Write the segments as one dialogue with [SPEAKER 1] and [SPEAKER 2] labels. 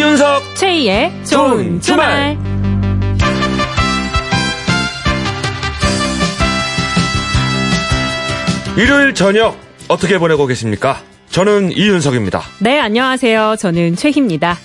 [SPEAKER 1] 이윤석
[SPEAKER 2] 최희의 좋은 주말.
[SPEAKER 1] 일요일 저녁 어떻게 보내고 계십니까? 저는 이윤석입니다.
[SPEAKER 2] 네, 안녕하세요. 저는 최희입니다.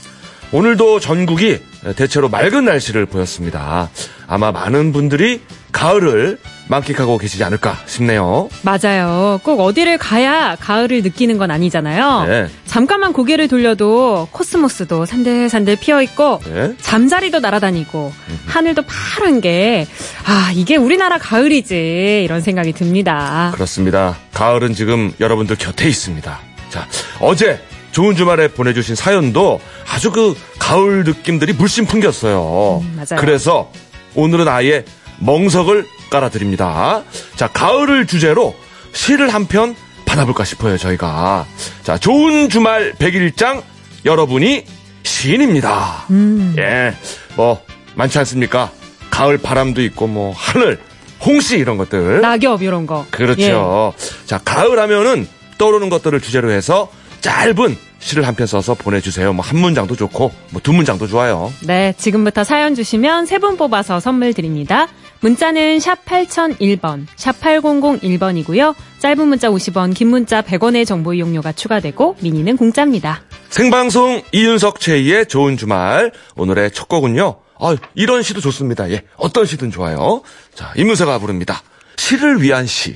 [SPEAKER 1] 오늘도 전국이 대체로 맑은 날씨를 보였습니다. 아마 많은 분들이 가을을 만끽하고 계시지 않을까 싶네요.
[SPEAKER 2] 맞아요. 꼭 어디를 가야 가을을 느끼는 건 아니잖아요.
[SPEAKER 1] 네.
[SPEAKER 2] 잠깐만 고개를 돌려도 코스모스도 산들산들 피어 있고
[SPEAKER 1] 네.
[SPEAKER 2] 잠자리도 날아다니고 하늘도 파란 게 아, 이게 우리나라 가을이지 이런 생각이 듭니다.
[SPEAKER 1] 그렇습니다. 가을은 지금 여러분들 곁에 있습니다. 자, 어제 좋은 주말에 보내주신 사연도 아주 그 가을 느낌들이 물씬 풍겼어요.
[SPEAKER 2] 음, 맞아요.
[SPEAKER 1] 그래서 오늘은 아예 멍석을 깔아드립니다. 자, 가을을 주제로 시를 한 편 받아볼까 싶어요, 저희가. 자, 좋은 주말 백일장 여러분이 시인입니다.
[SPEAKER 2] 음.
[SPEAKER 1] 예, 뭐, 많지 않습니까? 가을 바람도 있고, 뭐, 하늘, 홍씨 이런 것들.
[SPEAKER 2] 낙엽 이런 거.
[SPEAKER 1] 그렇죠. 자, 가을 하면은 떠오르는 것들을 주제로 해서 짧은 시를 한 편 써서 보내주세요. 뭐 한 문장도 좋고, 뭐 두 문장도 좋아요.
[SPEAKER 2] 네, 지금부터 사연 주시면 세 분 뽑아서 선물 드립니다. 문자는 샵 8001번, 샵 8001번이고요. 짧은 문자 50원, 긴 문자 100원의 정보 이용료가 추가되고 미니는 공짜입니다.
[SPEAKER 1] 생방송 이윤석 최희의 좋은 주말. 오늘의 첫 곡은요. 아, 이런 시도 좋습니다. 예. 어떤 시든 좋아요. 자, 이문세가 부릅니다. 시를 위한 시.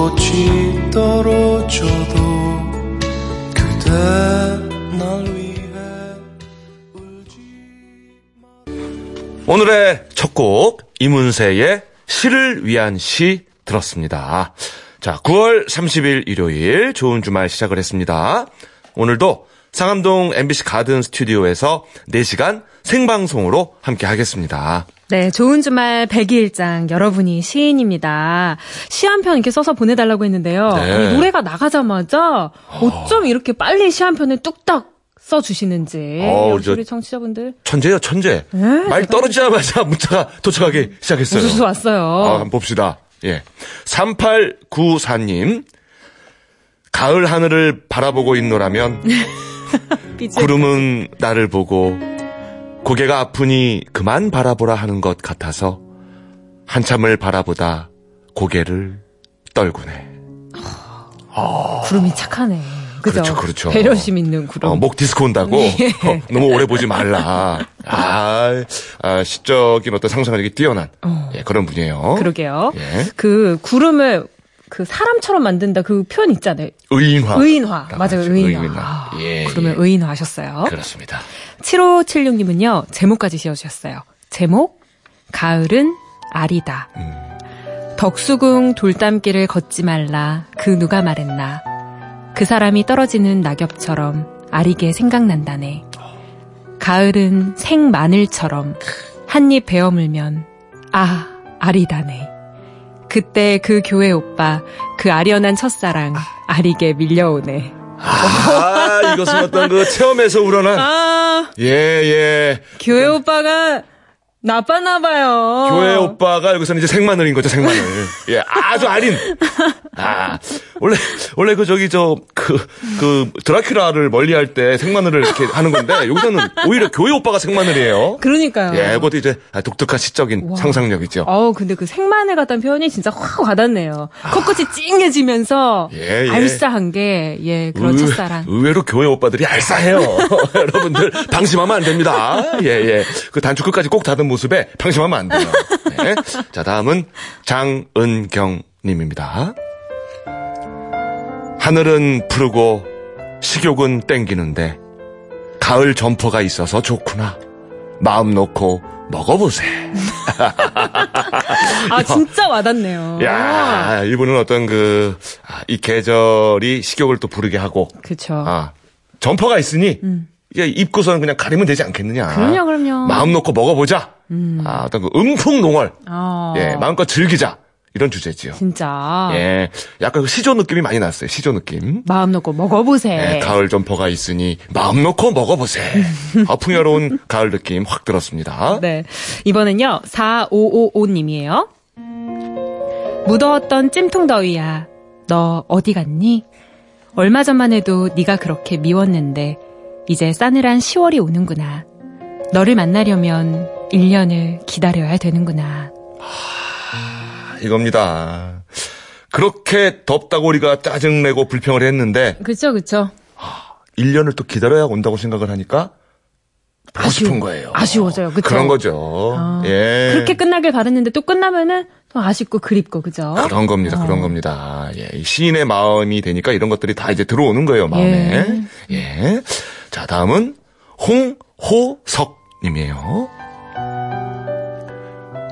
[SPEAKER 3] 꽃이 떨어져도 그대 날 위해
[SPEAKER 1] 오늘의 첫 곡, 이문세의 시를 위한 시 들었습니다. 자, 9월 30일 일요일 좋은 주말 시작을 했습니다. 오늘도 상암동 MBC 가든 스튜디오에서 4시간 생방송으로 함께 하겠습니다.
[SPEAKER 2] 네, 좋은 주말 100일장 여러분이 시인입니다. 시 한 편 이렇게 써서 보내달라고 했는데요.
[SPEAKER 1] 네.
[SPEAKER 2] 아니, 노래가 나가자마자 어쩜 이렇게 빨리 시 한 편을 뚝딱 써주시는지
[SPEAKER 1] 어,
[SPEAKER 2] 우리 청취자분들
[SPEAKER 1] 천재요, 천재.
[SPEAKER 2] 네,
[SPEAKER 1] 말 떨어지자마자 문자가 도착하기 시작했어요.
[SPEAKER 2] 우수수 왔어요.
[SPEAKER 1] 아, 한번 봅시다. 예. 3894님. 가을 하늘을 바라보고 있노라면. 구름은 나를 보고 고개가 아프니 그만 바라보라 하는 것 같아서 한참을 바라보다 고개를 떨구네.
[SPEAKER 2] 구름이 착하네. 그죠?
[SPEAKER 1] 그렇죠, 그렇죠.
[SPEAKER 2] 배려심 있는 구름.
[SPEAKER 1] 어, 목 디스코 온다고 어, 너무 오래 보지 말라. 아, 아 시적인 어떤 상상력이 뛰어난 예, 그런 분이에요.
[SPEAKER 2] 그러게요.
[SPEAKER 1] 예.
[SPEAKER 2] 그 구름을 그 사람처럼 만든다 그 표현 있잖아요.
[SPEAKER 1] 의인화.
[SPEAKER 2] 의인화. 맞아요.
[SPEAKER 1] 하죠.
[SPEAKER 2] 의인화.
[SPEAKER 1] 의인화.
[SPEAKER 2] 아,
[SPEAKER 1] 예,
[SPEAKER 2] 구름을
[SPEAKER 1] 예.
[SPEAKER 2] 의인화 하셨어요.
[SPEAKER 1] 그렇습니다.
[SPEAKER 2] 7576님은요, 제목까지 씌워주셨어요. 제목, 가을은 알이다.
[SPEAKER 1] 음.
[SPEAKER 2] 덕수궁 돌담길을 걷지 말라. 그 누가 말했나. 그 사람이 떨어지는 낙엽처럼 아리게 생각난다네. 가을은 생마늘처럼 한 입 베어 물면, 아, 아리다네. 그때 그 교회 오빠, 그 아련한 첫사랑, 아리게 밀려오네.
[SPEAKER 1] 아, 이것은 어떤 그 체험에서 우러난
[SPEAKER 2] 아,
[SPEAKER 1] 예, 예.
[SPEAKER 2] 교회 오빠가 나빠나 봐요.
[SPEAKER 1] 교회 오빠가 여기서는 이제 생마늘인 거죠, 생마늘. 예, 아주 아린. 아, 원래, 원래 그 저기 저, 그, 그, 드라큘라를 멀리 할 때 생마늘을 이렇게 하는 건데, 여기서는 오히려 교회 오빠가 생마늘이에요.
[SPEAKER 2] 그러니까요.
[SPEAKER 1] 예, 그것도 이제 독특한 시적인
[SPEAKER 2] 와.
[SPEAKER 1] 상상력이죠.
[SPEAKER 2] 어우, 근데 그 생마늘 같다는 표현이 진짜 확 와닿네요. 코끝이 찡해지면서
[SPEAKER 1] 아. 예, 예.
[SPEAKER 2] 알싸한 게, 예, 그런
[SPEAKER 1] 의-
[SPEAKER 2] 첫사랑.
[SPEAKER 1] 의외로 교회 오빠들이 알싸해요. 여러분들 방심하면 안 됩니다. 예, 예. 그 단추 끝까지 꼭 닫은 모습에 방심하면 안 돼요. 네. 자, 다음은 장은경 님입니다. 하늘은 푸르고 식욕은 땡기는데 가을 점퍼가 있어서 좋구나. 마음 놓고 먹어보세.
[SPEAKER 2] 아, 진짜 와닿네요.
[SPEAKER 1] 야, 이분은 어떤 그, 아, 이 계절이 식욕을 또 부르게 하고,
[SPEAKER 2] 그쵸.
[SPEAKER 1] 아, 점퍼가 있으니, 이게 입고서는 그냥 가리면 되지 않겠느냐.
[SPEAKER 2] 음. 그럼요, 그럼요. 음.
[SPEAKER 1] 마음 놓고 먹어보자. 아, 어떤 그 음풍농월.
[SPEAKER 2] 어.
[SPEAKER 1] 예, 마음껏 즐기자. 이런 주제지요.
[SPEAKER 2] 진짜.
[SPEAKER 1] 예. 약간 그 시조 느낌이 많이 났어요. 시조 느낌.
[SPEAKER 2] 마음 놓고 먹어보세.
[SPEAKER 1] 예, 가을 점퍼가 있으니 마음 놓고 먹어보세. 아, 풍요로운 가을 느낌 확 들었습니다.
[SPEAKER 2] 네. 이번엔요, 4555님이에요. 무더웠던 찜통더위야. 너 어디 갔니? 얼마 전만 해도 네가 그렇게 미웠는데 이제 싸늘한 10월이 오는구나. 너를 만나려면 1년을 기다려야 되는구나.
[SPEAKER 1] 이겁니다. 그렇게 덥다고 우리가 짜증내고 불평을 했는데
[SPEAKER 2] 그쵸, 그쵸.
[SPEAKER 1] 1년을 또 기다려야 온다고 생각을 하니까 보고
[SPEAKER 2] 아쉬워-
[SPEAKER 1] 싶은 거예요.
[SPEAKER 2] 아쉬워져요. 그쵸?
[SPEAKER 1] 그런 거죠.
[SPEAKER 2] 아,
[SPEAKER 1] 예.
[SPEAKER 2] 그렇게 끝나길 바랬는데 또 끝나면은 또 아쉽고 그립고, 그죠?
[SPEAKER 1] 그런 겁니다.
[SPEAKER 2] 어.
[SPEAKER 1] 그런 겁니다. 예. 이 시인의 마음이 되니까 이런 것들이 다 이제 들어오는 거예요, 마음에. 예. 자, 다음은 홍호석 님이에요.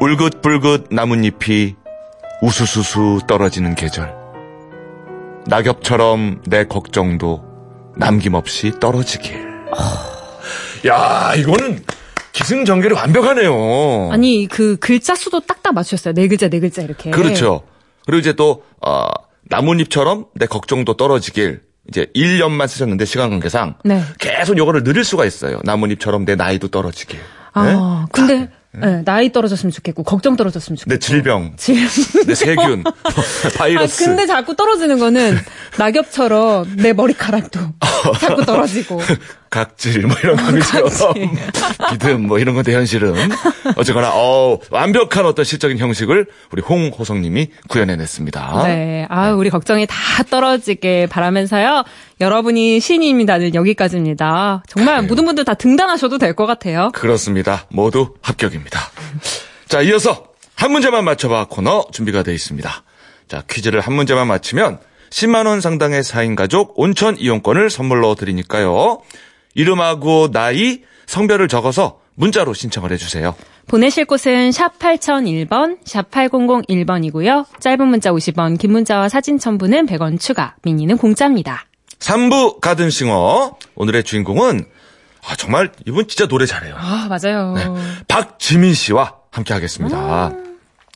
[SPEAKER 1] 울긋불긋 나뭇잎이 우수수수 떨어지는 계절. 낙엽처럼 내 걱정도 남김없이 떨어지길. 야, 이거는 기승전결이 완벽하네요.
[SPEAKER 2] 아니, 그 글자 수도 딱딱 맞추셨어요. 네 글자, 네 글자 이렇게.
[SPEAKER 1] 그렇죠. 그리고 이제 또, 어, 나뭇잎처럼 내 걱정도 떨어지길. 이제 1년만 쓰셨는데 시간 관계상
[SPEAKER 2] 네.
[SPEAKER 1] 계속 요거를 늘릴 수가 있어요. 나뭇잎처럼 내 나이도 떨어지길.
[SPEAKER 2] 아,
[SPEAKER 1] 네?
[SPEAKER 2] 근데 네, 나이 떨어졌으면 좋겠고 걱정 떨어졌으면 좋겠고.
[SPEAKER 1] 내 질병,
[SPEAKER 2] 질-
[SPEAKER 1] 내 세균,
[SPEAKER 2] 아,
[SPEAKER 1] 바이러스.
[SPEAKER 2] 근데 자꾸 떨어지는 거는 낙엽처럼 내 머리카락도 자꾸 떨어지고.
[SPEAKER 1] 각질 뭐 이런 거죠. 비듬 뭐 이런 건데 현실은 어쨌거나 어 완벽한 어떤 시적인 형식을 우리 홍호성님이 구현해냈습니다.
[SPEAKER 2] 네. 아, 우리 걱정이 다 떨어지게 바라면서요. 여러분이 신입니다는 여기까지입니다. 정말 모든 분들 다 등단하셔도 될 것 같아요.
[SPEAKER 1] 그렇습니다. 모두 합격입니다. 자, 이어서 한 문제만 맞춰봐 코너 준비가 되어 있습니다. 자, 퀴즈를 한 문제만 맞히면 10만 원 상당의 4인 가족 온천 이용권을 선물로 드리니까요. 이름하고 나이, 성별을 적어서 문자로 신청을 해주세요.
[SPEAKER 2] 보내실 곳은 샵 8001번, 샵 8001번이고요. 짧은 문자 50원, 긴 문자와 사진 첨부는 100원 추가, 미니는 공짜입니다.
[SPEAKER 1] 3부 가든싱어. 오늘의 주인공은, 아, 정말 이분 진짜 노래 잘해요.
[SPEAKER 2] 아, 맞아요.
[SPEAKER 1] 박지민 씨와 함께 하겠습니다.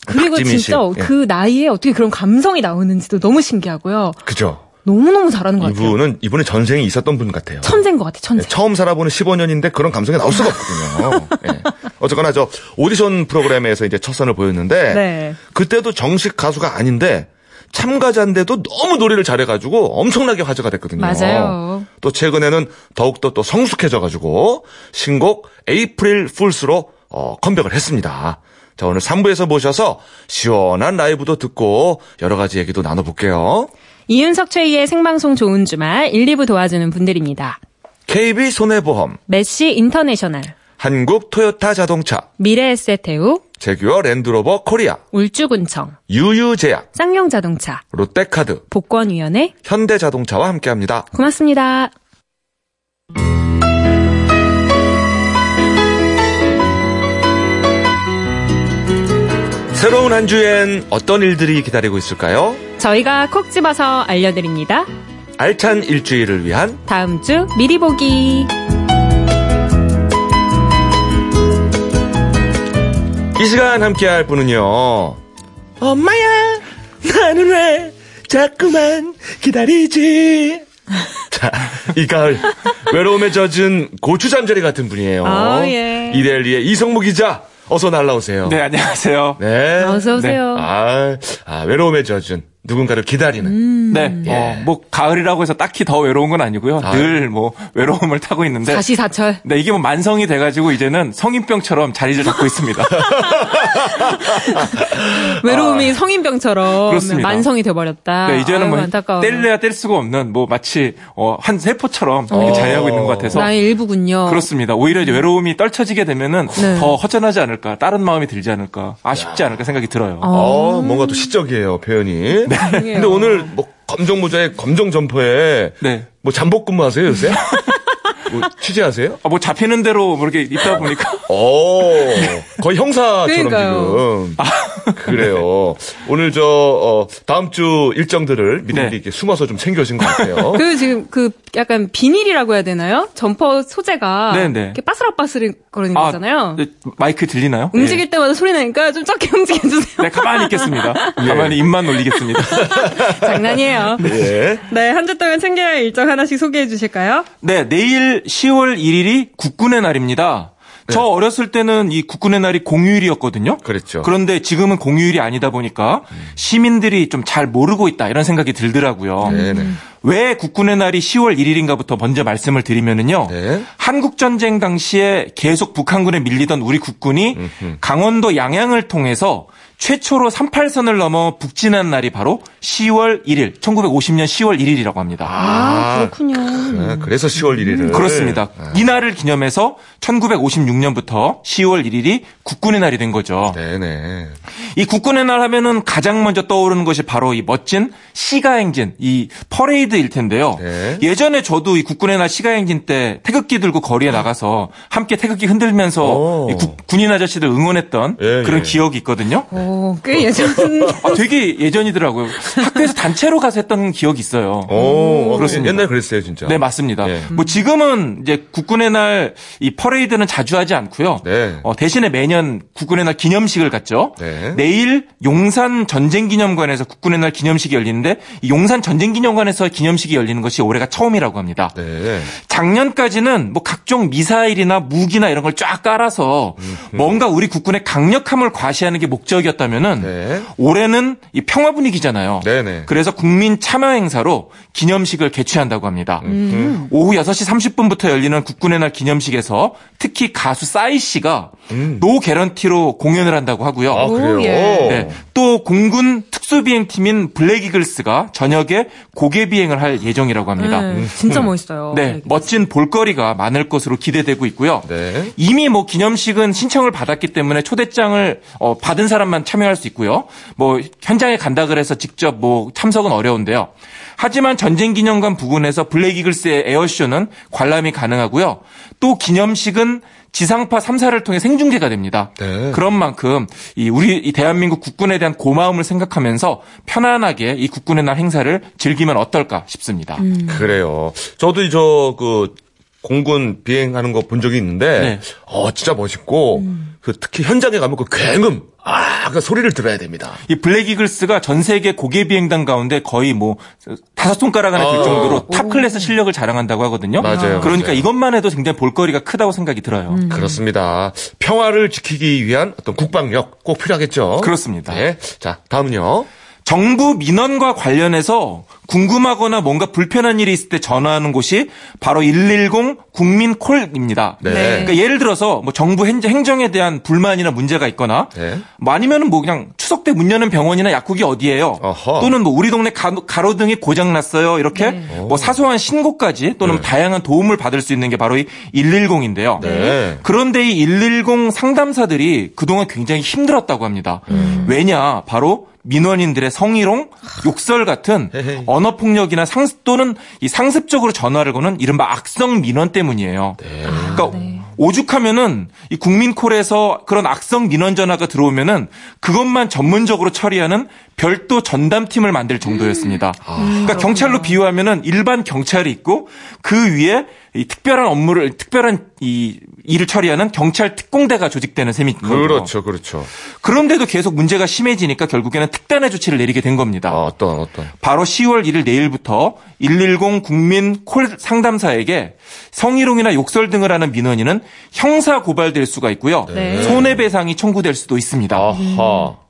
[SPEAKER 2] 그리고. 진짜
[SPEAKER 1] 예.
[SPEAKER 2] 그 나이에 어떻게 그런 감성이 나오는지도 너무 신기하고요.
[SPEAKER 1] 그죠?
[SPEAKER 2] 너무너무 잘하는 것 같아요.
[SPEAKER 1] 이분은, 이분은 전생이 있었던 분 같아요.
[SPEAKER 2] 천재인 것 같아, 천재.
[SPEAKER 1] 네, 처음 살아보는 15년인데 그런 감성이 나올 수가 없거든요. 예. 어쨌거나 저 오디션 프로그램에서 이제 첫 선을 보였는데
[SPEAKER 2] 네.
[SPEAKER 1] 그때도 정식 가수가 아닌데 참가자인데도 너무 노래를 잘해가지고 엄청나게 화제가 됐거든요.
[SPEAKER 2] 맞아요.
[SPEAKER 1] 또 최근에는 더욱더 또 성숙해져가지고 신곡 April Fools로 어, 컴백을 했습니다. 자 오늘 3부에서 모셔서 시원한 라이브도 듣고 여러 가지 얘기도 나눠볼게요.
[SPEAKER 2] 이윤석 최희의 생방송 좋은 주말 1, 2부 도와주는 분들입니다.
[SPEAKER 1] KB 손해보험,
[SPEAKER 2] 메시 인터내셔널,
[SPEAKER 1] 한국 토요타 자동차,
[SPEAKER 2] 미래에셋대우,
[SPEAKER 1] 제규어 랜드로버 코리아,
[SPEAKER 2] 울주군청,
[SPEAKER 1] 유유제약,
[SPEAKER 2] 쌍용자동차,
[SPEAKER 1] 롯데카드,
[SPEAKER 2] 복권위원회
[SPEAKER 1] 현대자동차와 함께합니다.
[SPEAKER 2] 고맙습니다.
[SPEAKER 1] 새로운 한 주엔 어떤 일들이 기다리고 있을까요?
[SPEAKER 2] 저희가 콕 집어서 알려드립니다.
[SPEAKER 1] 알찬 일주일을 위한
[SPEAKER 2] 다음 주 미리 보기.
[SPEAKER 1] 이 시간 함께할 분은요. 엄마야, 나는 왜 자꾸만 기다리지? 자, 이 가을 외로움에 젖은 고추 잠자리 같은 분이에요.
[SPEAKER 2] 아, 예.
[SPEAKER 1] 이데일리의 이성무 기자, 어서 날라오세요.
[SPEAKER 4] 네, 안녕하세요.
[SPEAKER 1] 네.
[SPEAKER 2] 어서 오세요.
[SPEAKER 1] 아, 아, 외로움에 젖은 누군가를 기다리는.
[SPEAKER 4] 네,
[SPEAKER 1] 예.
[SPEAKER 4] 어, 뭐 가을이라고 해서 딱히 더 외로운 건 아니고요.
[SPEAKER 1] 아.
[SPEAKER 4] 늘뭐 외로움을 타고 있는데.
[SPEAKER 2] 사시사철.
[SPEAKER 4] 네, 이게 뭐 만성이 돼 가지고 이제는 성인병처럼 자리를 잡고 있습니다.
[SPEAKER 2] 외로움이 성인병처럼
[SPEAKER 4] 그렇습니다.
[SPEAKER 2] 만성이 돼 버렸다.
[SPEAKER 4] 네, 이제는
[SPEAKER 2] 아유,
[SPEAKER 4] 뭐
[SPEAKER 2] 안타까워.
[SPEAKER 4] 뗄래야 뗄 수가 없는 뭐 마치 어, 한 세포처럼 이렇게 자리하고 있는 것 같아서.
[SPEAKER 2] 나의 일부군요.
[SPEAKER 4] 그렇습니다. 오히려 이제 외로움이 떨쳐지게 되면은
[SPEAKER 2] 네.
[SPEAKER 4] 더 허전하지 않을까, 다른 마음이 들지 않을까, 아쉽지 않을까 생각이 들어요.
[SPEAKER 1] 어, 뭔가 또 시적이에요, 표현이. 근데 오늘 뭐 검정 모자에 검정 점퍼에
[SPEAKER 4] 네.
[SPEAKER 1] 뭐 잠복 근무하세요, 요새? 뭐 취재하세요?
[SPEAKER 4] 아, 뭐 잡히는 대로 뭐 이렇게 입다 보니까
[SPEAKER 1] 오, 거의 형사처럼
[SPEAKER 2] 그러니까요.
[SPEAKER 1] 지금. 그래요. 오늘 저 어, 다음 주 일정들을 미리
[SPEAKER 4] 네.
[SPEAKER 1] 이렇게 숨어서 좀 챙겨오신 것 같아요.
[SPEAKER 2] 그 지금 그 약간 비닐이라고 해야 되나요? 점퍼 소재가
[SPEAKER 4] 네, 네.
[SPEAKER 2] 이렇게 바스락바스락거리는 거잖아요.
[SPEAKER 4] 네, 마이크 들리나요?
[SPEAKER 2] 움직일 때마다 소리 나니까 좀 적게 움직여 주세요.
[SPEAKER 4] 네, 가만히 있겠습니다. 가만히 입만 올리겠습니다.
[SPEAKER 2] 장난이에요.
[SPEAKER 1] 예.
[SPEAKER 2] 네, 한 주 동안 챙겨야 할 일정 하나씩 소개해 주실까요?
[SPEAKER 4] 네, 내일 10월 1일이 국군의 날입니다. 저 어렸을 때는 이 국군의 날이 공휴일이었거든요.
[SPEAKER 1] 그랬죠.
[SPEAKER 4] 그런데 지금은 공휴일이 아니다 보니까 시민들이 좀 잘 모르고 있다 이런 생각이 들더라고요.
[SPEAKER 1] 네네.
[SPEAKER 4] 왜 국군의 날이 10월 1일인가부터 먼저 말씀을 드리면은요.
[SPEAKER 1] 네.
[SPEAKER 4] 한국 전쟁 당시에 계속 북한군에 밀리던 우리 국군이 강원도 양양을 통해서 최초로 38선을 넘어 북진한 날이 바로 10월 1일, 1950년 10월 1일이라고 합니다.
[SPEAKER 2] 아, 그렇군요.
[SPEAKER 1] 아, 그 래서 10월 1일을
[SPEAKER 4] 그렇습니다. 이 날을 기념해서 1956년부터 10월 1일이 국군의 날이 된 거죠.
[SPEAKER 1] 네네.
[SPEAKER 4] 이 국군의 날 하면은 가장 먼저 떠오르는 것이 바로 이 멋진 시가행진, 이 퍼레이드일 텐데요.
[SPEAKER 1] 네.
[SPEAKER 4] 예전에 저도 이 국군의 날 시가행진 때 태극기 들고 거리에 나가서 함께 태극기 흔들면서
[SPEAKER 1] 오.
[SPEAKER 4] 이 국- 군인 아저씨들 응원했던
[SPEAKER 1] 예,
[SPEAKER 4] 그런
[SPEAKER 1] 예.
[SPEAKER 4] 기억이 있거든요.
[SPEAKER 2] 오, 꽤 예전.
[SPEAKER 4] 아, 되게 예전이더라고요. 학교에서 단체로 가서 했던 기억이 있어요.
[SPEAKER 1] 오,
[SPEAKER 4] 그렇습니다.
[SPEAKER 1] 옛날 그랬어요, 진짜.
[SPEAKER 4] 네, 맞습니다.
[SPEAKER 1] 예.
[SPEAKER 4] 뭐 지금은 이제 국군의 날 이 퍼레이드는 자주 하지 않고요.
[SPEAKER 1] 네.
[SPEAKER 4] 어, 대신에 매년 국군의 날 기념식을 갖죠.
[SPEAKER 1] 네.
[SPEAKER 4] 내일 용산 전쟁 기념관에서 국군의 날 기념식이 열리는데 이 용산 전쟁 기념관에서 기념식이 열리는 것이 올해가 처음이라고 합니다.
[SPEAKER 1] 네.
[SPEAKER 4] 작년까지는 뭐 각종 미사일이나 무기나 이런 걸 쫙 깔아서 뭔가 우리 국군의 강력함을 과시하는 게 목적이었다 면은
[SPEAKER 1] 네.
[SPEAKER 4] 올해는 이 평화 분위기잖아요.
[SPEAKER 1] 네네.
[SPEAKER 4] 그래서 국민 참여 행사로 기념식을 개최한다고 합니다. 오후 6시 30분부터 열리는 국군의 날 기념식에서 특히 가수 싸이 씨가 노 개런티로 공연을 한다고 하고요.
[SPEAKER 1] 아, 그래요?
[SPEAKER 2] 오, 예.
[SPEAKER 4] 네. 또 공군 특수비행팀인 블랙이글스가 저녁에 곡예 비행을 할 예정이라고 합니다.
[SPEAKER 2] 네, 진짜 멋있어요.
[SPEAKER 4] 네, 멋진 볼거리가 많을 것으로 기대되고 있고요.
[SPEAKER 1] 네.
[SPEAKER 4] 이미 뭐 기념식은 신청을 받았기 때문에 초대장을 어, 받은 사람만 참여할 수 있고요. 뭐 현장에 간다 그래서 직접 뭐 참석은 어려운데요. 하지만 전쟁기념관 부근에서 블랙이글스의 에어쇼는 관람이 가능하고요. 또 기념식은 지상파 3사를 통해 생중계가 됩니다.
[SPEAKER 1] 네.
[SPEAKER 4] 그런 만큼 이 우리 이 대한민국 국군에 대한 고마움을 생각하면서 편안하게 이 국군의 날 행사를 즐기면 어떨까 싶습니다.
[SPEAKER 1] 그래요. 저도 저 그 공군 비행하는 거 본 적이 있는데,
[SPEAKER 4] 네.
[SPEAKER 1] 어 진짜 멋있고, 그 특히 현장에 가면 그 굉음, 아, 그 소리를 들어야 됩니다.
[SPEAKER 4] 이 블랙이글스가 전 세계 곡예 비행단 가운데 거의 뭐 다섯 손가락 안에 들
[SPEAKER 1] 아.
[SPEAKER 4] 정도로 탑 클래스 실력을 자랑한다고 하거든요.
[SPEAKER 1] 맞아요,
[SPEAKER 4] 그러니까
[SPEAKER 1] 맞아요.
[SPEAKER 4] 이것만 해도 굉장히 볼거리가 크다고 생각이 들어요.
[SPEAKER 1] 그렇습니다. 평화를 지키기 위한 어떤 국방력 꼭 필요하겠죠.
[SPEAKER 4] 그렇습니다.
[SPEAKER 1] 네. 자, 다음은요.
[SPEAKER 4] 정부 민원과 관련해서 궁금하거나 뭔가 불편한 일이 있을 때 전화하는 곳이 바로 110 국민 콜입니다.
[SPEAKER 1] 네.
[SPEAKER 4] 그러니까 예를 들어서 뭐 정부 행- 행정에 대한 불만이나 문제가 있거나
[SPEAKER 1] 네.
[SPEAKER 4] 뭐 아니면은 뭐 그냥 추석 때 문 여는 병원이나 약국이 어디예요?
[SPEAKER 1] 어허.
[SPEAKER 4] 또는 뭐 우리 동네 가로, 가로등이 고장 났어요. 이렇게 뭐 사소한 신고까지 또는
[SPEAKER 1] 네.
[SPEAKER 4] 다양한 도움을 받을 수 있는 게 바로 이 110인데요.
[SPEAKER 1] 네.
[SPEAKER 4] 그런데 이 110 상담사들이 그동안 굉장히 힘들었다고 합니다.
[SPEAKER 1] 음.
[SPEAKER 4] 왜냐? 바로 민원인들의 성희롱, 욕설 같은
[SPEAKER 1] 헤헤.
[SPEAKER 4] 언어 폭력이나 상습 또는 이 상습적으로 전화를 거는 이른바 악성 민원 때문이에요.
[SPEAKER 1] 네.
[SPEAKER 4] 그러니까 오죽하면은 이 국민콜에서 그런 악성 민원 전화가 들어오면은 그것만 전문적으로 처리하는 별도 전담팀을 만들 정도였습니다. 그러니까 경찰로 비유하면은 일반 경찰이 있고 그 위에 이 특별한 업무를 특별한 이 일을 처리하는 경찰 특공대가 조직되는 셈이 거죠.
[SPEAKER 1] 그렇죠, 그렇죠.
[SPEAKER 4] 그런데도 계속 문제가 심해지니까 결국에는 특단의 조치를 내리게 된 겁니다.
[SPEAKER 1] 아, 어떤, 어떤.
[SPEAKER 4] 바로 10월 1일 내일부터 110 국민 콜 상담사에게 성희롱이나 욕설 등을 하는 민원인은 형사 고발될 수가 있고요.
[SPEAKER 2] 네.
[SPEAKER 4] 손해배상이 청구될 수도 있습니다.
[SPEAKER 1] 아하.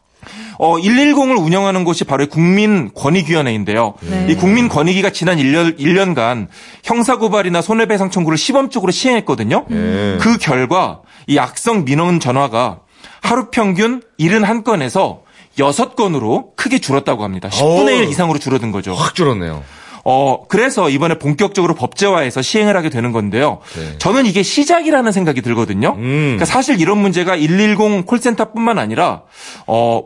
[SPEAKER 4] 어, 110을 운영하는 곳이 바로 국민권익위원회인데요.
[SPEAKER 2] 네.
[SPEAKER 4] 이 국민권익위가 지난 1년, 1년간 형사고발이나 손해배상 청구를 시범적으로 시행했거든요.
[SPEAKER 1] 네.
[SPEAKER 4] 그 결과 이 악성 민원 전화가 하루 평균 71건에서 6건으로 크게 줄었다고 합니다. 10분의 1
[SPEAKER 1] 어.
[SPEAKER 4] 이상으로 줄어든 거죠.
[SPEAKER 1] 확 줄었네요.
[SPEAKER 4] 어, 그래서 이번에 본격적으로 법제화해서 시행을 하게 되는 건데요.
[SPEAKER 1] 네.
[SPEAKER 4] 저는 이게 시작이라는 생각이 들거든요.
[SPEAKER 1] 음.
[SPEAKER 4] 그러니까 사실 이런 문제가 110 콜센터뿐만 아니라 어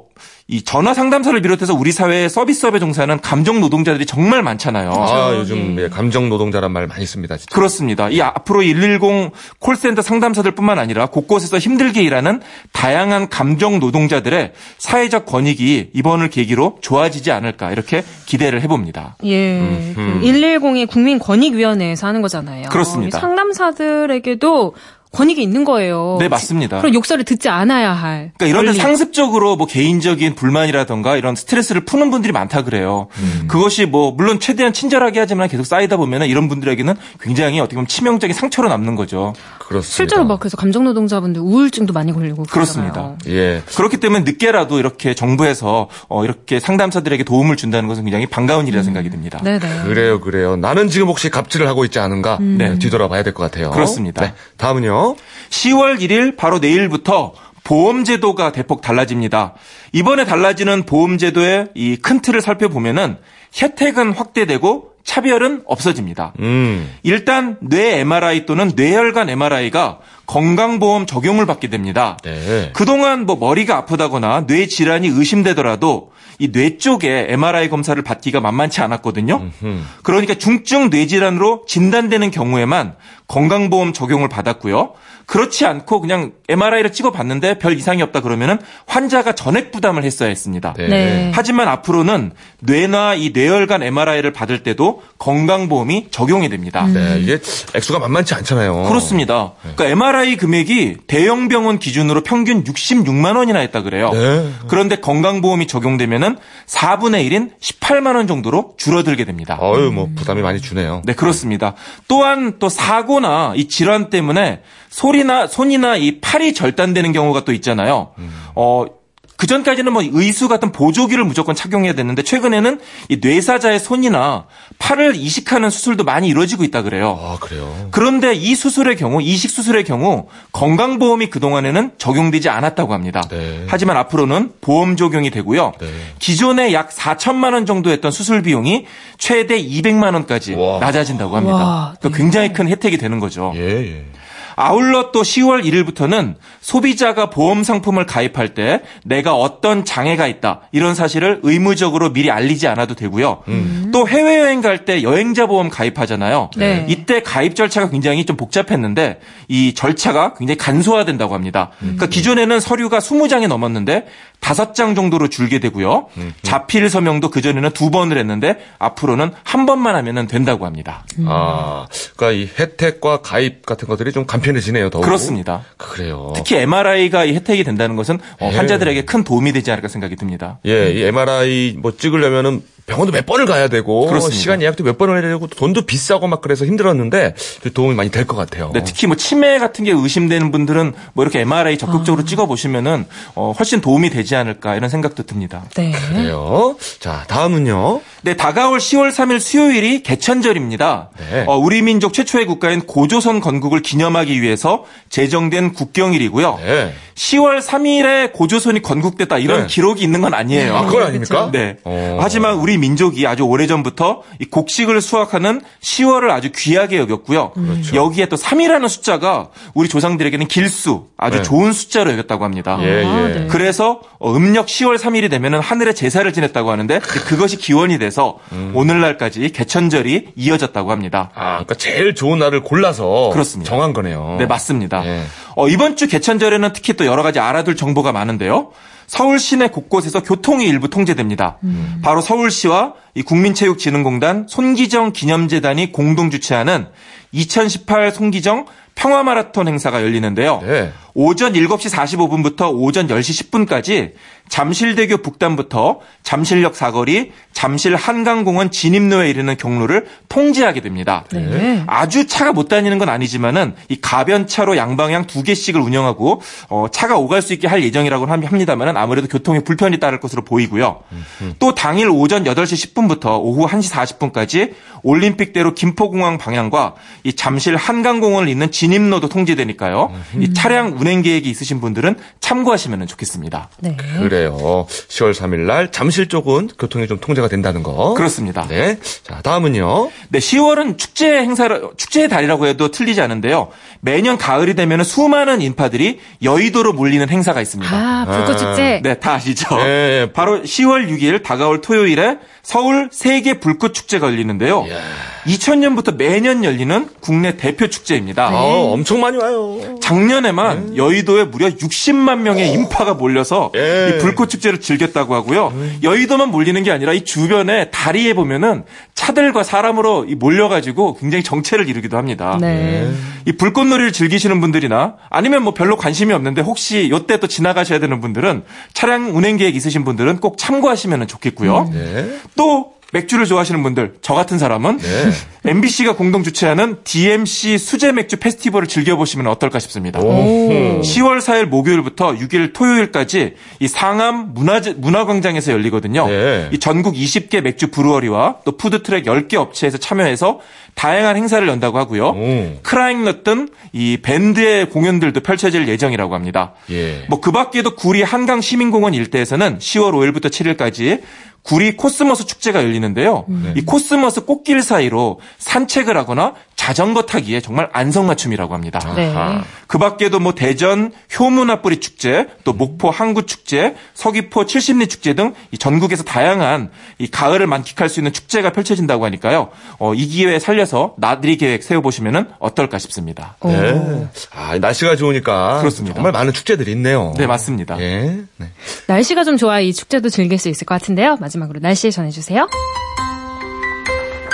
[SPEAKER 4] 이 전화 상담사를 비롯해서 우리 사회의 서비스업에 종사하는 감정 노동자들이 정말 많잖아요.
[SPEAKER 1] 아, 요즘 예, 감정 노동자란 말 많이 씁니다. 진짜.
[SPEAKER 4] 그렇습니다. 이 앞으로 110 콜센터 상담사들뿐만 아니라 곳곳에서 힘들게 일하는 다양한 감정 노동자들의 사회적 권익이 이번을 계기로 좋아지지 않을까 이렇게 기대를 해봅니다.
[SPEAKER 2] 예, 그 110이 국민권익위원회에서 하는 거잖아요.
[SPEAKER 4] 그렇습니다.
[SPEAKER 2] 이 상담사들에게도 권익이 있는 거예요.
[SPEAKER 4] 네, 맞습니다.
[SPEAKER 2] 그런 욕설을 듣지 않아야 할.
[SPEAKER 4] 그러니까 이런 데. 상습적으로 뭐 개인적인 불만이라던가 이런 스트레스를 푸는 분들이 많다 그래요. 그것이 뭐 물론 최대한 친절하게 하지만 계속 쌓이다 보면은 이런 분들에게는 굉장히 어떻게 보면 치명적인 상처로 남는 거죠.
[SPEAKER 1] 그렇습니다.
[SPEAKER 2] 실제로 막 그래서 감정 노동자분들 우울증도 많이 걸리고
[SPEAKER 4] 그렇습니다.
[SPEAKER 2] 그러잖아요.
[SPEAKER 1] 예.
[SPEAKER 4] 그렇기 때문에 늦게라도 이렇게 정부에서 어 이렇게 상담사들에게 도움을 준다는 것은 굉장히 반가운 일이라 생각이 듭니다.
[SPEAKER 2] 네네. 음.
[SPEAKER 1] 그래요, 그래요. 나는 지금 혹시 갑질을 하고 있지 않은가? 네, 뒤돌아봐야 될 것 같아요.
[SPEAKER 4] 그렇습니다.
[SPEAKER 1] 네, 다음은요.
[SPEAKER 4] 10월 1일 바로 내일부터 보험제도가 대폭 달라집니다. 이번에 달라지는 보험제도의 이 큰 틀을 살펴보면은 혜택은 확대되고 차별은 없어집니다.
[SPEAKER 1] 음,
[SPEAKER 4] 일단 뇌 MRI 또는 뇌혈관 MRI가 건강보험 적용을 받게 됩니다.
[SPEAKER 1] 네.
[SPEAKER 4] 그동안 뭐 머리가 아프다거나 뇌 질환이 의심되더라도 이 뇌 쪽에 MRI 검사를 받기가 만만치 않았거든요. 그러니까 중증 뇌 질환으로 진단되는 경우에만 건강보험 적용을 받았고요. 그렇지 않고 그냥 MRI를 찍어 봤는데 별 이상이 없다 그러면은 환자가 전액 부담을 했어야 했습니다.
[SPEAKER 1] 네.
[SPEAKER 2] 네.
[SPEAKER 4] 하지만 앞으로는 뇌나 이 뇌혈관 MRI를 받을 때도 건강보험이 적용이 됩니다.
[SPEAKER 1] 네, 이게 액수가 만만치 않잖아요.
[SPEAKER 4] 그렇습니다. 그러니까 MRI 금액이 대형 병원 기준으로 평균 66만 원이나 했다 그래요.
[SPEAKER 1] 네.
[SPEAKER 4] 그런데 건강보험이 적용되면은 4분의 1인 18만 원 정도로 줄어들게 됩니다.
[SPEAKER 1] 어유, 뭐 부담이 많이 주네요.
[SPEAKER 4] 네, 그렇습니다. 또한 또 사고 나 이 질환 때문에 소리나 손이나 이 팔이 절단되는 경우가 또 있잖아요. 어, 그 전까지는 뭐 의수 같은 보조기를 무조건 착용해야 됐는데 최근에는 이 뇌사자의 손이나 팔을 이식하는 수술도 많이 이루어지고 있다 그래요.
[SPEAKER 1] 아, 그래요.
[SPEAKER 4] 그런데 이 수술의 경우, 이식 수술의 경우 건강보험이 그동안에는 적용되지 않았다고 합니다.
[SPEAKER 1] 네.
[SPEAKER 4] 하지만 앞으로는 보험 적용이 되고요.
[SPEAKER 1] 네.
[SPEAKER 4] 기존에 약 4천만 원 정도 했던 수술 비용이 최대 200만 원까지
[SPEAKER 1] 와.
[SPEAKER 4] 낮아진다고 합니다.
[SPEAKER 2] 와,
[SPEAKER 4] 그러니까 굉장히 큰 혜택이 되는 거죠.
[SPEAKER 1] 예, 예.
[SPEAKER 4] 아울러 또 10월 1일부터는 소비자가 보험 상품을 가입할 때 내가 어떤 장애가 있다 이런 사실을 의무적으로 미리 알리지 않아도 되고요. 또 해외여행 갈 때 여행자 보험 가입하잖아요.
[SPEAKER 2] 네.
[SPEAKER 4] 이때 가입 절차가 굉장히 좀 복잡했는데 이 절차가 굉장히 간소화된다고 합니다. 그러니까 기존에는 서류가 20장이 넘었는데 5장 정도로 줄게 되고요. 자필 서명도 그전에는 두 번을 했는데 앞으로는 한 번만 하면 된다고 합니다.
[SPEAKER 1] 아, 그러니까 이 혜택과 가입 같은 것들이 좀 간편해지네요, 더욱.
[SPEAKER 4] 그렇습니다.
[SPEAKER 1] 그래요.
[SPEAKER 4] 특히 MRI가 이 혜택이 된다는 것은 어,
[SPEAKER 1] 네.
[SPEAKER 4] 환자들에게 큰 도움이 되지 않을까 생각이 듭니다.
[SPEAKER 1] 예, 이 MRI 뭐 찍으려면은 병원도 몇 번을 가야 되고
[SPEAKER 4] 그렇습니다.
[SPEAKER 1] 시간 예약도 몇 번을 해야 되고 돈도 비싸고 막 그래서 힘들었는데 도움이 많이 될 것 같아요.
[SPEAKER 4] 네, 특히 뭐 치매 같은 게 의심되는 분들은 뭐 이렇게 MRI 적극적으로 찍어 보시면은 어, 훨씬 도움이 되지 않을까 이런 생각도 듭니다.
[SPEAKER 2] 네.
[SPEAKER 1] 그래요. 자, 다음은요.
[SPEAKER 4] 네, 다가올 10월 3일 수요일이 개천절입니다.
[SPEAKER 1] 네.
[SPEAKER 4] 어, 우리 민족 최초의 국가인 고조선 건국을 기념하기 위해서 제정된 국경일이고요.
[SPEAKER 1] 네.
[SPEAKER 4] 10월 3일에 고조선이 건국됐다 이런
[SPEAKER 1] 네.
[SPEAKER 4] 기록이 있는 건 아니에요.
[SPEAKER 1] 아, 그건 아닙니까?
[SPEAKER 4] 네.
[SPEAKER 1] 어.
[SPEAKER 4] 하지만 우리 민족이 아주 오래전부터 이 곡식을 수확하는 10월을 아주 귀하게 여겼고요.
[SPEAKER 1] 그렇죠.
[SPEAKER 4] 여기에 또 3이라는 숫자가 우리 조상들에게는 길수, 아주
[SPEAKER 1] 네.
[SPEAKER 4] 좋은 숫자로 여겼다고 합니다.
[SPEAKER 1] 예,
[SPEAKER 2] 아,
[SPEAKER 1] 예.
[SPEAKER 2] 네.
[SPEAKER 4] 그래서 어, 음력 10월 3일이 되면은 하늘에 제사를 지냈다고 하는데 그것이 기원이 돼서
[SPEAKER 1] 음.
[SPEAKER 4] 오늘날까지 개천절이 이어졌다고 합니다.
[SPEAKER 1] 아, 그러니까 제일 좋은 날을 골라서
[SPEAKER 4] 그렇습니다.
[SPEAKER 1] 정한 거네요.
[SPEAKER 4] 네, 맞습니다.
[SPEAKER 1] 예.
[SPEAKER 4] 어, 이번 주 개천절에는 특히 또 여러 가지 알아둘 정보가 많은데요. 서울 시내 곳곳에서 교통이 일부 통제됩니다. 바로 서울시와 이 국민체육진흥공단 손기정 기념재단이 공동 주최하는 2018 손기정 평화 마라톤 행사가 열리는데요.
[SPEAKER 1] 네.
[SPEAKER 4] 오전 7시 45분부터 오전 10시 10분까지 잠실대교 북단부터 잠실역 사거리, 잠실 한강공원 진입로에 이르는 경로를 통제하게 됩니다.
[SPEAKER 2] 네.
[SPEAKER 4] 아주 차가 못 다니는 건 아니지만은 이 가변차로 양방향 두 개씩을 운영하고 어, 차가 오갈 수 있게 할 예정이라고 함- 합니다만은 아무래도 교통에 불편이 따를 것으로 보이고요. 또 당일 오전 8시 10분부터 오후 1시 40분까지 올림픽대로 김포공항 방향과 이 잠실 한강공원을 잇는 진입 진입로도 통제되니까요. 이 차량 운행 계획이 있으신 분들은 참고하시면 좋겠습니다.
[SPEAKER 2] 네.
[SPEAKER 1] 그래요. 10월 3일 날 잠실 쪽은 교통이 좀 통제가 된다는 거.
[SPEAKER 4] 그렇습니다.
[SPEAKER 1] 네. 자, 다음은요.
[SPEAKER 4] 네, 10월은 축제 행사를 축제의 달이라고 해도 틀리지 않은데요. 매년 가을이 되면 수많은 인파들이 여의도로 몰리는 행사가 있습니다.
[SPEAKER 2] 아, 불꽃 축제.
[SPEAKER 4] 네, 다 아시죠?
[SPEAKER 1] 네.
[SPEAKER 4] 바로 10월 6일 다가올 토요일에 서울 세계 불꽃 축제가 열리는데요. 2000년부터 매년 열리는 국내 대표 축제입니다.
[SPEAKER 1] 아, 엄청 많이 와요.
[SPEAKER 4] 작년에만 여의도에 무려 60만 명의 인파가 몰려서
[SPEAKER 1] 예.
[SPEAKER 4] 이 불꽃 축제를 즐겼다고 하고요. 여의도만 몰리는 게 아니라 이 주변에 다리에 보면은 차들과 사람으로 이 몰려가지고 굉장히 정체를 이루기도 합니다.
[SPEAKER 2] 네.
[SPEAKER 4] 이 불꽃놀이를 즐기시는 분들이나 아니면 뭐 별로 관심이 없는데 혹시 요때 또 지나가셔야 되는 분들은 차량 운행 계획 있으신 분들은 꼭 참고하시면 좋겠고요.
[SPEAKER 1] 네.
[SPEAKER 4] 또 맥주를 좋아하시는 분들, 저 같은 사람은
[SPEAKER 1] 네.
[SPEAKER 4] MBC가 공동 주최하는 DMC 수제 맥주 페스티벌을 즐겨보시면 어떨까 싶습니다.
[SPEAKER 1] 오.
[SPEAKER 4] 10월 4일 목요일부터 6일 토요일까지 이 상암 문화 문화광장에서 열리거든요.
[SPEAKER 1] 네.
[SPEAKER 4] 이 전국 20개 맥주 브루어리와 또 푸드트랙 10개 업체에서 참여해서 다양한 행사를 연다고 하고요.
[SPEAKER 1] 오.
[SPEAKER 4] 크라잉넛 등이 밴드의 공연들도 펼쳐질 예정이라고 합니다.
[SPEAKER 1] 예.
[SPEAKER 4] 뭐그 밖에도 구리 한강 시민공원 일대에서는 10월 5일부터 7일까지 구리 코스모스 축제가 열리는데요. 이 코스모스 꽃길 사이로 산책을 하거나 자전거 타기에 정말 안성맞춤이라고 합니다.
[SPEAKER 2] 네.
[SPEAKER 4] 그 밖에도 뭐 대전 효문화뿌리 축제, 또 목포 항구 축제, 서귀포 칠십리 축제 등이 전국에서 다양한 이 가을을 만끽할 수 있는 축제가 펼쳐진다고 하니까요. 어, 이 기회에 살려서 나들이 계획 세워보시면 어떨까 싶습니다.
[SPEAKER 2] 오.
[SPEAKER 1] 네. 아, 날씨가 좋으니까
[SPEAKER 4] 그렇습니다.
[SPEAKER 1] 정말 많은 축제들이 있네요.
[SPEAKER 4] 네, 맞습니다.
[SPEAKER 1] 예. 네.
[SPEAKER 2] 날씨가 좀 좋아 이 축제도 즐길 수 있을 것 같은데요. 마지막 으로 날씨 전해주세요.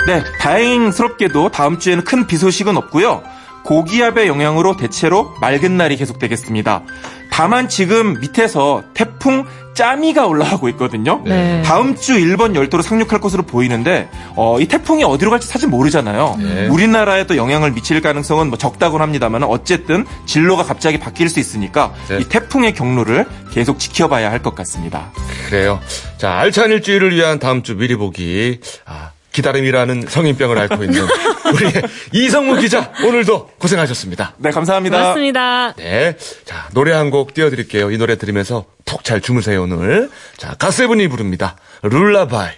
[SPEAKER 4] 네, 다행스럽게도 다음 주에는 큰 비 소식은 없고요. 고기압의 영향으로 대체로 맑은 날이 계속되겠습니다. 다만 지금 밑에서 태풍 짜미가 올라가고 있거든요.
[SPEAKER 2] 네.
[SPEAKER 4] 다음 주 일본 열도로 상륙할 것으로 보이는데 어, 이 태풍이 어디로 갈지 사실 모르잖아요.
[SPEAKER 1] 네.
[SPEAKER 4] 우리나라에 또 영향을 미칠 가능성은 뭐 적다곤 합니다만 어쨌든 진로가 갑자기 바뀔 수 있으니까
[SPEAKER 1] 네.
[SPEAKER 4] 이 태풍의 경로를 계속 지켜봐야 할 것 같습니다.
[SPEAKER 1] 그래요. 자, 알찬 일주일을 위한 다음 주 미리 보기. 아, 기다림이라는 성인병을 앓고 있는 우리 이성무 기자 오늘도 고생하셨습니다.
[SPEAKER 4] 네, 감사합니다.
[SPEAKER 2] 고맙습니다.
[SPEAKER 1] 네. 자, 노래 한 곡 띄워드릴게요. 이 노래 들으면서 푹 잘 주무세요, 오늘. 자, 가세븐이 부릅니다. 룰라바이.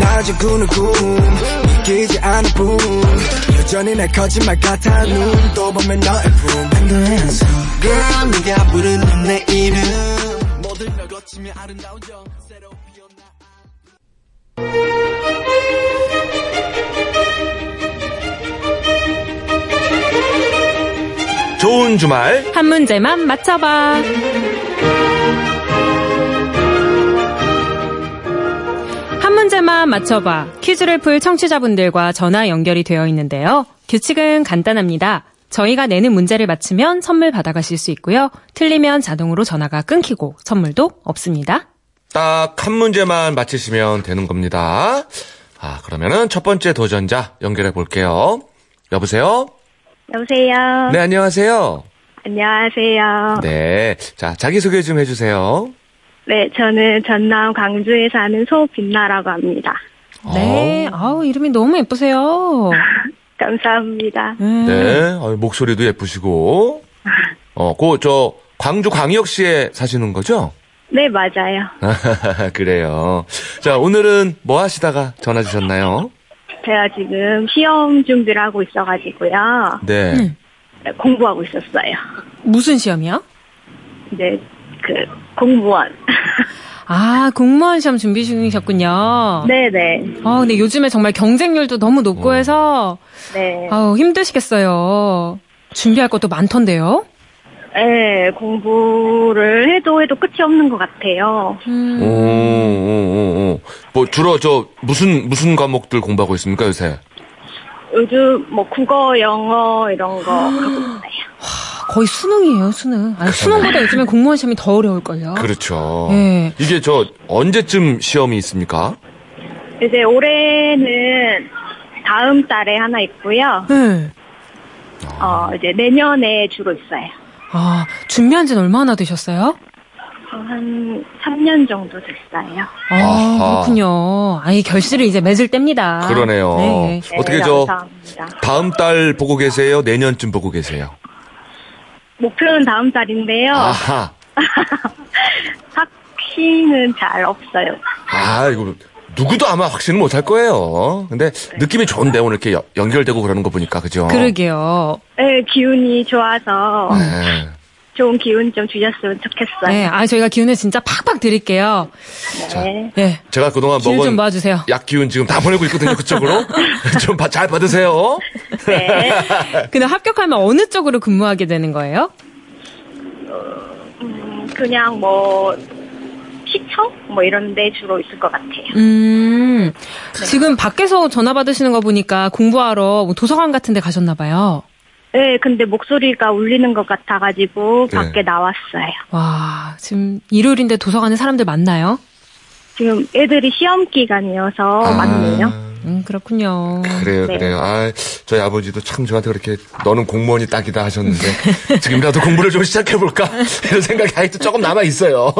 [SPEAKER 5] 낮에 꾸는 꿈 끼지 않을 뿐 여전히 내 거짓말 같아 눈또 보면 너의 품 반도해서 Girl 네가 부르는 내 이름 모든 걸 거치며 아름다운 정 새로 피어나
[SPEAKER 1] 좋은 주말.
[SPEAKER 2] 한 문제만 맞춰봐. 한 문제만 맞춰봐. 퀴즈를 풀 청취자분들과 전화 연결이 되어 있는데요. 규칙은 간단합니다. 저희가 내는 문제를 맞히면 선물 받아가실 수 있고요. 틀리면 자동으로 전화가 끊기고 선물도 없습니다.
[SPEAKER 1] 딱 한 문제만 맞히시면 되는 겁니다. 아, 그러면은 첫 번째 도전자 연결해 볼게요. 여보세요?
[SPEAKER 6] 여보세요.
[SPEAKER 1] 네, 안녕하세요.
[SPEAKER 6] 안녕하세요. 네.
[SPEAKER 1] 네. 자, 자기소개 좀 해주세요.
[SPEAKER 6] 저는 전남 광주에 사는 소빛나라고 합니다.
[SPEAKER 2] 네. 아우, 이름이 너무 예쁘세요.
[SPEAKER 6] 감사합니다.
[SPEAKER 2] 음.
[SPEAKER 1] 네. 어, 목소리도 예쁘시고. 어, 그, 저, 광주 광역시에 사시는 거죠?
[SPEAKER 6] 네, 맞아요.
[SPEAKER 1] 그래요. 자, 오늘은 뭐 하시다가 전화 주셨나요?
[SPEAKER 6] 제가 지금 시험 준비를 하고 있어가지고요.
[SPEAKER 1] 네.
[SPEAKER 2] 음.
[SPEAKER 6] 네, 공부하고 있었어요.
[SPEAKER 2] 무슨 시험이요?
[SPEAKER 6] 이제 그 공무원.
[SPEAKER 2] 아, 공무원 시험 준비 중이셨군요.
[SPEAKER 6] 네네.
[SPEAKER 2] 아, 근데 요즘에 정말 경쟁률도 너무 높고 해서,
[SPEAKER 6] 네.
[SPEAKER 2] 아우, 힘드시겠어요. 준비할 것도 많던데요?
[SPEAKER 6] 네, 공부를 해도 해도 끝이 없는 것 같아요.
[SPEAKER 2] 음.
[SPEAKER 1] 오, 오, 오, 오. 뭐, 주로 저, 무슨, 무슨 과목들 공부하고 있습니까, 요새?
[SPEAKER 6] 요즘 뭐 국어, 영어 이런 거 하고 있어요.
[SPEAKER 2] 거의 수능이에요, 수능. 아니, 수능보다 요즘에 공무원 시험이 더 어려울걸요?
[SPEAKER 1] 그렇죠.
[SPEAKER 2] 네.
[SPEAKER 1] 이게 저, 언제쯤 시험이 있습니까?
[SPEAKER 6] 이제 올해는 다음 달에 하나 있고요.
[SPEAKER 2] 네.
[SPEAKER 6] 어, 이제 내년에 주로 있어요.
[SPEAKER 2] 아, 준비한 지는 얼마나 되셨어요?
[SPEAKER 6] 어, 한 3년 정도 됐어요.
[SPEAKER 2] 아,
[SPEAKER 1] 아하.
[SPEAKER 2] 그렇군요. 아이, 결실을 이제 맺을 때입니다.
[SPEAKER 1] 그러네요.
[SPEAKER 2] 네.
[SPEAKER 6] 네,
[SPEAKER 1] 어떻게 저
[SPEAKER 6] 감사합니다.
[SPEAKER 1] 다음 달 보고 계세요? 내년쯤 보고 계세요?
[SPEAKER 6] 목표는 다음 달인데요.
[SPEAKER 1] 아하.
[SPEAKER 6] 확신은 잘 없어요.
[SPEAKER 1] 아, 이거 누구도 아마 확신은 못할 거예요. 근데 느낌이 좋은데 오늘 이렇게 여- 연결되고 그러는 거 보니까 그죠?
[SPEAKER 2] 그러게요.
[SPEAKER 6] 네, 기운이 좋아서
[SPEAKER 1] 네.
[SPEAKER 6] 좋은 기운 좀 주셨으면 좋겠어요.
[SPEAKER 2] 네, 아, 저희가 기운을 진짜 팍팍 드릴게요.
[SPEAKER 6] 네.
[SPEAKER 2] 네.
[SPEAKER 1] 제가 그동안 먹은. 약 기운 지금 다 보내고 있거든요. 그쪽으로. 좀 잘 받으세요.
[SPEAKER 6] 네.
[SPEAKER 2] 근데 합격하면 어느 쪽으로 근무하게 되는 거예요?
[SPEAKER 6] 음, 그냥 뭐 시청 뭐 이런 데 주로 있을 것 같아요.
[SPEAKER 2] 음, 지금 밖에서 전화 받으시는 거 보니까 공부하러 뭐 도서관 같은 데 가셨나 봐요.
[SPEAKER 6] 네, 근데 목소리가 울리는 것 같아가지고
[SPEAKER 1] 네.
[SPEAKER 6] 밖에 나왔어요.
[SPEAKER 2] 와, 지금 일요일인데 도서관에 사람들 많나요?
[SPEAKER 6] 지금 애들이 시험 기간이어서
[SPEAKER 1] 아.
[SPEAKER 6] 많네요.
[SPEAKER 2] 음, 그렇군요.
[SPEAKER 1] 그래요,
[SPEAKER 6] 네.
[SPEAKER 1] 그래요. 아, 저희 아버지도 참 저한테 그렇게 너는 공무원이 딱이다 하셨는데 지금이라도 공부를 좀 시작해볼까 이런 생각이 아직도 조금 남아 있어요.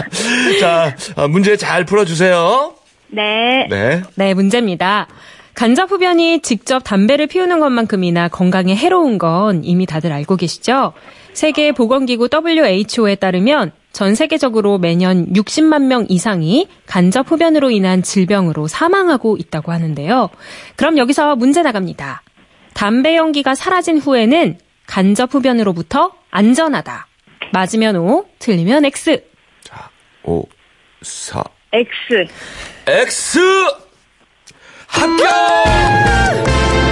[SPEAKER 1] 자, 아, 문제 잘 풀어주세요.
[SPEAKER 6] 네.
[SPEAKER 1] 네.
[SPEAKER 2] 네, 문제입니다. 간접 흡연이 직접 담배를 피우는 것만큼이나 건강에 해로운 건 이미 다들 알고 계시죠? 세계 보건기구 WHO에 따르면 전 세계적으로 매년 60만 명 이상이 간접 흡연으로 인한 질병으로 사망하고 있다고 하는데요. 그럼 여기서 문제 나갑니다. 담배 연기가 사라진 후에는 간접 흡연으로부터 안전하다. 맞으면 O, 틀리면 X.
[SPEAKER 1] 5, 4,
[SPEAKER 6] X.
[SPEAKER 1] X! 합격!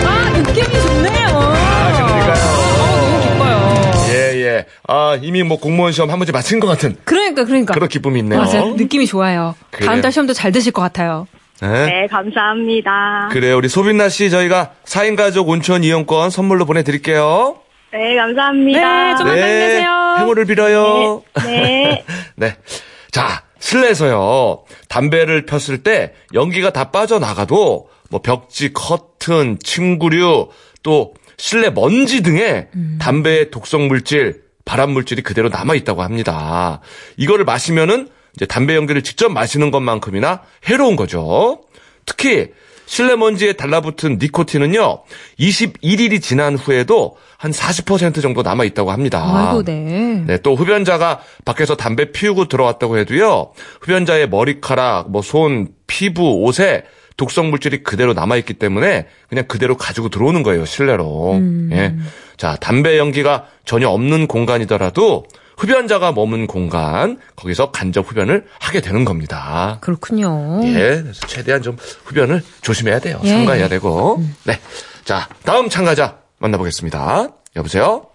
[SPEAKER 2] 아, 느낌이 좋네요.
[SPEAKER 1] 그러니까요.
[SPEAKER 2] 어, 너무 기뻐요.
[SPEAKER 1] 예, 예. 아, 이미 뭐 공무원 시험 한 문제 마친 것 같은
[SPEAKER 2] 그러니까, 그러니까.
[SPEAKER 1] 그런 기쁨이 있네요.
[SPEAKER 2] 맞아요. 느낌이 좋아요.
[SPEAKER 1] 그래요.
[SPEAKER 2] 다음 달 시험도 잘 되실 것 같아요.
[SPEAKER 1] 네.
[SPEAKER 6] 네, 감사합니다.
[SPEAKER 1] 그래요. 우리 소빈나 씨 저희가 4인 가족 온천 이용권 선물로 보내드릴게요.
[SPEAKER 6] 네, 감사합니다.
[SPEAKER 2] 네, 좀- 건강히 계세요.
[SPEAKER 1] 행운을 빌어요.
[SPEAKER 6] 네.
[SPEAKER 1] 네. 자, 실내에서요. 담배를 폈을 때 연기가 다 빠져나가도 뭐 벽지, 커튼, 침구류, 또 실내 먼지 등의 담배의 독성 물질, 발암 물질이 그대로 남아 있다고 합니다. 이거를 마시면은 이제 담배 연기를 직접 마시는 것만큼이나 해로운 거죠. 특히 실내 먼지에 달라붙은 니코틴은요. 21일이 지난 후에도 한 40% 정도 남아 있다고 합니다.
[SPEAKER 2] 아이고, 네.
[SPEAKER 1] 네, 또 흡연자가 밖에서 담배 피우고 들어왔다고 해도요. 흡연자의 머리카락, 뭐 손, 피부, 옷에 독성 물질이 그대로 남아 있기 때문에 그냥 그대로 가지고 들어오는 거예요, 실내로. 예. 자, 담배 연기가 전혀 없는 공간이더라도 흡연자가 머문 공간, 거기서 간접 흡연을 하게 되는 겁니다.
[SPEAKER 2] 그렇군요.
[SPEAKER 1] 예, 그래서 최대한 좀 흡연을 조심해야 돼요.
[SPEAKER 2] 예.
[SPEAKER 1] 삼가해야 되고. 네. 자, 다음 참가자 만나보겠습니다. 여보세요?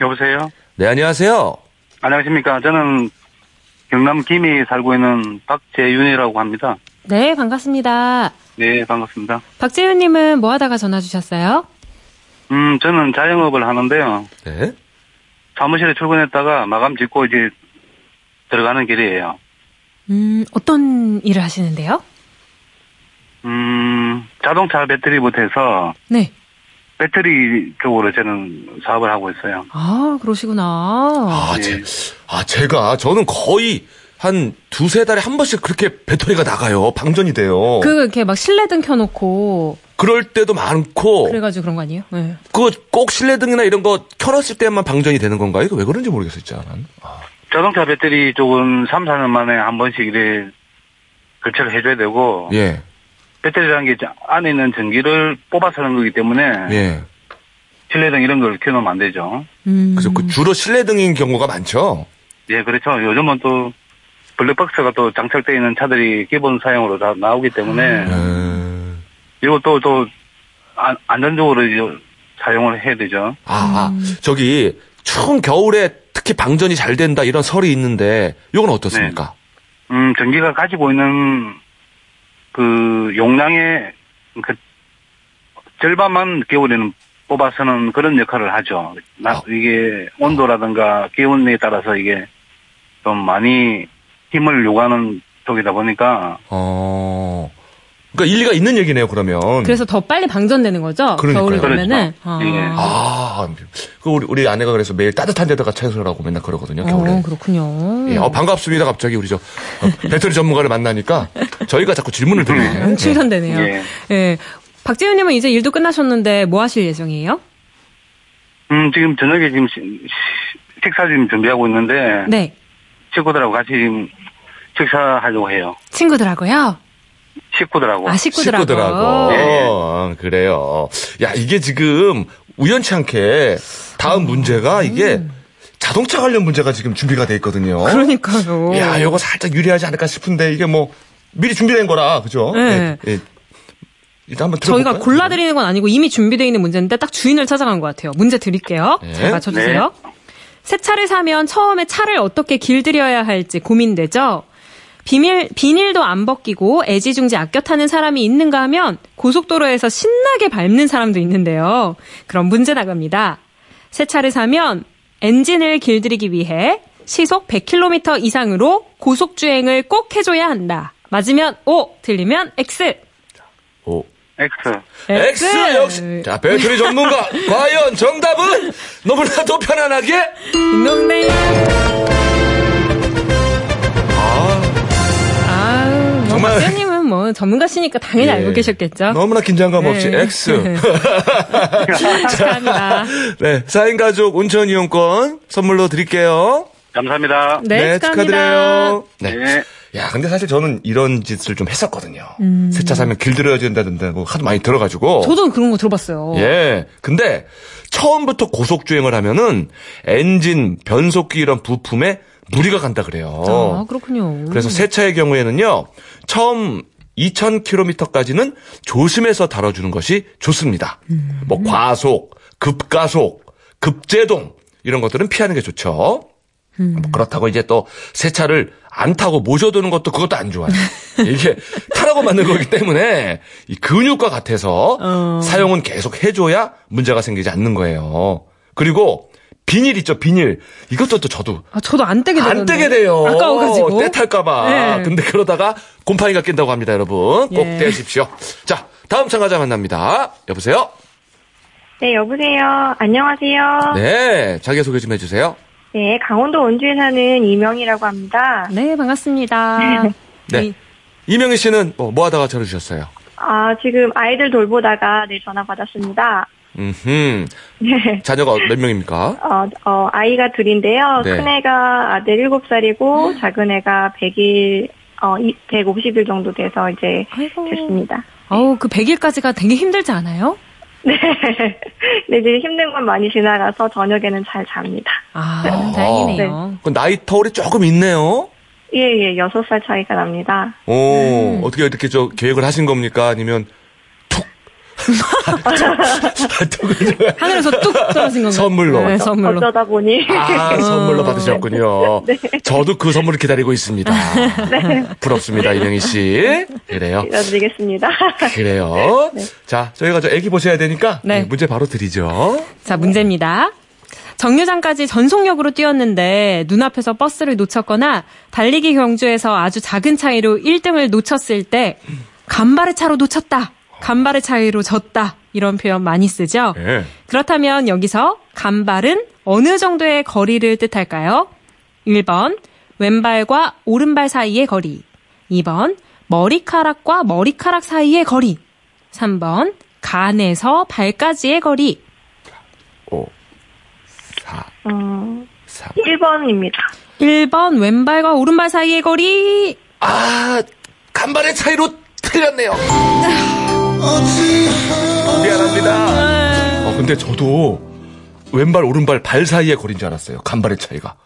[SPEAKER 7] 여보세요?
[SPEAKER 1] 네, 안녕하세요.
[SPEAKER 7] 안녕하십니까. 저는 경남 김이 살고 있는 박재윤이라고 합니다.
[SPEAKER 2] 네, 반갑습니다.
[SPEAKER 7] 네, 반갑습니다.
[SPEAKER 2] 박재윤님은 뭐 하다가 전화 주셨어요?
[SPEAKER 7] 음, 저는 자영업을 하는데요.
[SPEAKER 1] 네.
[SPEAKER 7] 사무실에 출근했다가 마감 짓고 이제 들어가는 길이에요.
[SPEAKER 2] 음, 어떤 일을 하시는데요?
[SPEAKER 7] 음, 자동차 배터리부터 해서
[SPEAKER 2] 네.
[SPEAKER 7] 배터리 쪽으로 저는 사업을 하고 있어요.
[SPEAKER 2] 아, 그러시구나.
[SPEAKER 1] 아,
[SPEAKER 7] 네.
[SPEAKER 1] 제, 아, 제가, 저는 거의 한 두세 달에 한 번씩 그렇게 배터리가 나가요. 방전이 돼요.
[SPEAKER 2] 그, 이렇게 막 실내등 켜놓고,
[SPEAKER 1] 그럴 때도 많고,
[SPEAKER 2] 그래가지고 그런 거 아니에요? 네.
[SPEAKER 1] 그꼭 실내등이나 이런 거 켜놨을 때만 방전이 되는 건가요? 이거 왜 그런지 모르겠어요, 진짜. 난. 아,
[SPEAKER 7] 자동차 배터리 쪽은 3, 4년 만에 한 번씩 이래 교체를 해줘야 되고,
[SPEAKER 1] 예,
[SPEAKER 7] 배터리라는 게 안에 있는 전기를 뽑아서 하는 거기 때문에
[SPEAKER 1] 예.
[SPEAKER 7] 실내등 이런 걸 켜놓으면 안 되죠.
[SPEAKER 2] 음.
[SPEAKER 1] 그래서 그 주로 실내등인 경우가 많죠.
[SPEAKER 7] 예, 그렇죠. 요즘은 또 블랙박스가 또 장착되어 있는 차들이 기본 사용으로 다 나오기 때문에
[SPEAKER 1] 음.
[SPEAKER 7] 이거 또, 또 안, 안전적으로 이제 사용을 해야 되죠.
[SPEAKER 1] 아, 아, 저기, 추운 겨울에 특히 방전이 잘 된다 이런 설이 있는데, 이건 어떻습니까?
[SPEAKER 7] 음, 전기가 가지고 있는 그 용량의 그 절반만 겨울에는 뽑아서는 그런 역할을 하죠. 나-
[SPEAKER 1] 아.
[SPEAKER 7] 이게 온도라든가 기온에 따라서 이게 좀 많이 힘을 요구하는 쪽이다 보니까
[SPEAKER 1] 어, 그러니까 일리가 있는 얘기네요, 그러면.
[SPEAKER 2] 그래서 더 빨리 방전되는 거죠.
[SPEAKER 1] 그러니까요.
[SPEAKER 2] 겨울이
[SPEAKER 7] 그렇죠.
[SPEAKER 2] 되면은. 아.
[SPEAKER 7] 예.
[SPEAKER 1] 아, 그 우리, 우리 아내가 그래서 매일 따뜻한 데다가 채소라고 맨날 그러거든요, 겨울에.
[SPEAKER 2] 어, 그렇군요.
[SPEAKER 1] 예, 어, 반갑습니다. 갑자기 우리 저 어, 배터리 전문가를 만나니까 저희가 자꾸 질문을 드리네요.
[SPEAKER 2] 음, 충전되네요.
[SPEAKER 7] 예.
[SPEAKER 2] 예. 박재훈님은 이제 일도 끝나셨는데 뭐 하실 예정이에요?
[SPEAKER 7] 음, 지금 저녁에 지금 식사 지금 준비하고 있는데,
[SPEAKER 2] 네.
[SPEAKER 7] 친구들하고 같이 지금 식사하려고 해요.
[SPEAKER 2] 친구들하고요.
[SPEAKER 7] 식구들하고.
[SPEAKER 2] 아, 식구들하고.
[SPEAKER 1] 식구들하고.
[SPEAKER 7] 예.
[SPEAKER 1] 어, 그래요. 야, 이게 지금 우연치 않게 다음 문제가 이게 자동차 관련 문제가 지금 준비가 돼 있거든요.
[SPEAKER 2] 그러니까요.
[SPEAKER 1] 야, 요거 살짝 유리하지 않을까 싶은데 이게 뭐 미리 준비된 거라, 그죠?
[SPEAKER 2] 네.
[SPEAKER 1] 예, 예. 일단 한번 들어볼까요?
[SPEAKER 2] 저희가 골라드리는 건 아니고 이미 준비되어 있는 문제인데 딱 주인을 찾아간 것 같아요. 문제 드릴게요.
[SPEAKER 1] 네.
[SPEAKER 2] 잘 맞춰주세요. 새 차를 사면 처음에 차를 어떻게 길들여야 할지 고민되죠? 비밀, 비닐도 안 벗기고 애지중지 아껴 타는 사람이 있는가 하면 고속도로에서 신나게 밟는 사람도 있는데요. 그럼 문제 나갑니다. 새 차를 사면 엔진을 길들이기 위해 시속 100km 이상으로 고속주행을 꼭 해줘야 한다. 맞으면 O, 틀리면 X.
[SPEAKER 1] 오.
[SPEAKER 7] X.
[SPEAKER 1] X 역시. 자, 배터리 전문가. 과연 정답은 너무나도 편안하게
[SPEAKER 2] 딩동댕.
[SPEAKER 1] 정말-
[SPEAKER 2] 박사님은 뭐 전문가시니까 당연히
[SPEAKER 1] 예.
[SPEAKER 2] 알고 계셨겠죠.
[SPEAKER 1] 너무나 긴장감 없이
[SPEAKER 2] 네.
[SPEAKER 1] X.
[SPEAKER 2] 축하합니다.
[SPEAKER 1] 네, 4인 가족 온천 이용권 선물로 드릴게요.
[SPEAKER 7] 감사합니다.
[SPEAKER 2] 네, 축하합니다.
[SPEAKER 1] 네.
[SPEAKER 7] 네.
[SPEAKER 1] 야, 근데 사실 저는 이런 짓을 좀 했었거든요.
[SPEAKER 2] 음.
[SPEAKER 1] 새차 사면 길들여야 된다는다고 하도 많이 들어가지고.
[SPEAKER 2] 저도 그런 거 들어봤어요.
[SPEAKER 1] 예. 근데 처음부터 고속주행을 하면은 엔진, 변속기 이런 부품에 무리가 간다 그래요.
[SPEAKER 2] 아, 그렇군요.
[SPEAKER 1] 그래서 새 차의 경우에는요, 처음 2,000km까지는 조심해서 다뤄주는 것이 좋습니다. 뭐 과속, 급가속, 급제동 이런 것들은 피하는 게 좋죠. 뭐 그렇다고 이제 또 새 차를 안 타고 모셔두는 것도 그것도 안 좋아요. 이게 타라고 만든 거기 때문에 이 근육과 같아서
[SPEAKER 2] 어.
[SPEAKER 1] 사용은 계속 해줘야 문제가 생기지 않는 거예요. 그리고 비닐 있죠, 비닐. 이것도 또 저도
[SPEAKER 2] 아, 저도 안 떼게 되는데.
[SPEAKER 1] 안 떼게 돼요.
[SPEAKER 2] 아까워가지고.
[SPEAKER 1] 때 탈까봐.
[SPEAKER 2] 네.
[SPEAKER 1] 근데 그러다가 곰팡이가 낀다고 합니다, 여러분. 꼭
[SPEAKER 2] 예.
[SPEAKER 1] 떼십시오. 자, 다음 참가자 만납니다. 여보세요?
[SPEAKER 6] 네, 여보세요. 안녕하세요. 네,
[SPEAKER 1] 네, 자기소개 좀 해주세요.
[SPEAKER 6] 강원도 원주에 사는 이명이라고 합니다.
[SPEAKER 2] 네, 반갑습니다.
[SPEAKER 1] 네.
[SPEAKER 2] 이-
[SPEAKER 1] 이명희 씨는 뭐, 뭐 하다가 전화 주셨어요?
[SPEAKER 6] 아, 지금 아이들 돌보다가 네, 전화 받았습니다.
[SPEAKER 1] 음,
[SPEAKER 6] 네.
[SPEAKER 1] 자녀가 몇 명입니까?
[SPEAKER 6] 어, 어, 아이가 둘인데요.
[SPEAKER 1] 네.
[SPEAKER 6] 큰 애가 아들 7살이고, 작은 애가 100일, 어, 이- 150일 정도 돼서 이제
[SPEAKER 2] 아이고.
[SPEAKER 6] 됐습니다.
[SPEAKER 2] 어우, 그 100일까지가 되게 힘들지 않아요?
[SPEAKER 6] 네. 네, 이제 힘든 건 많이 지나가서 저녁에는 잘 잡니다.
[SPEAKER 2] 아, 다행이네요.
[SPEAKER 1] 그 나이 터울이 조금 있네요.
[SPEAKER 6] 예, 예, 6살 차이가 납니다.
[SPEAKER 1] 오,
[SPEAKER 2] 음.
[SPEAKER 1] 어떻게 이렇게 저 계획을 하신 겁니까? 아니면.
[SPEAKER 2] 하늘에서 뚝 떨어진 건가요?
[SPEAKER 1] 선물로.
[SPEAKER 2] 네, 선물로.
[SPEAKER 6] 어쩌다 보니.
[SPEAKER 1] 아, 선물로 받으셨군요. 저도 그 선물을 기다리고 있습니다. 부럽습니다, 이명희 씨. 그래요.
[SPEAKER 6] 이어드리겠습니다.
[SPEAKER 1] 그래요. 자, 저희가 저 애기 보셔야 되니까
[SPEAKER 2] 네.
[SPEAKER 1] 네, 문제 바로 드리죠.
[SPEAKER 2] 자, 문제입니다. 정류장까지 전속력으로 뛰었는데 눈앞에서 버스를 놓쳤거나 달리기 경주에서 아주 작은 차이로 1등을 놓쳤을 때 간발의 차로 놓쳤다. 간발의 차이로 졌다. 이런 표현 많이 쓰죠.
[SPEAKER 1] 네.
[SPEAKER 2] 그렇다면 여기서 간발은 어느 정도의 거리를 뜻할까요? 1번 왼발과 오른발 사이의 거리 2번 머리카락과 머리카락 사이의 거리 3번 간에서 발까지의 거리
[SPEAKER 1] 5, 4,
[SPEAKER 6] 음,
[SPEAKER 1] 3.
[SPEAKER 6] 1번입니다.
[SPEAKER 2] 1번 왼발과 오른발 사이의 거리
[SPEAKER 1] 아, 간발의 차이로 틀렸네요. 미안합니다. 어, 근데 저도 왼발, 오른발, 발 사이의 거리인 줄 알았어요. 간발의 차이가.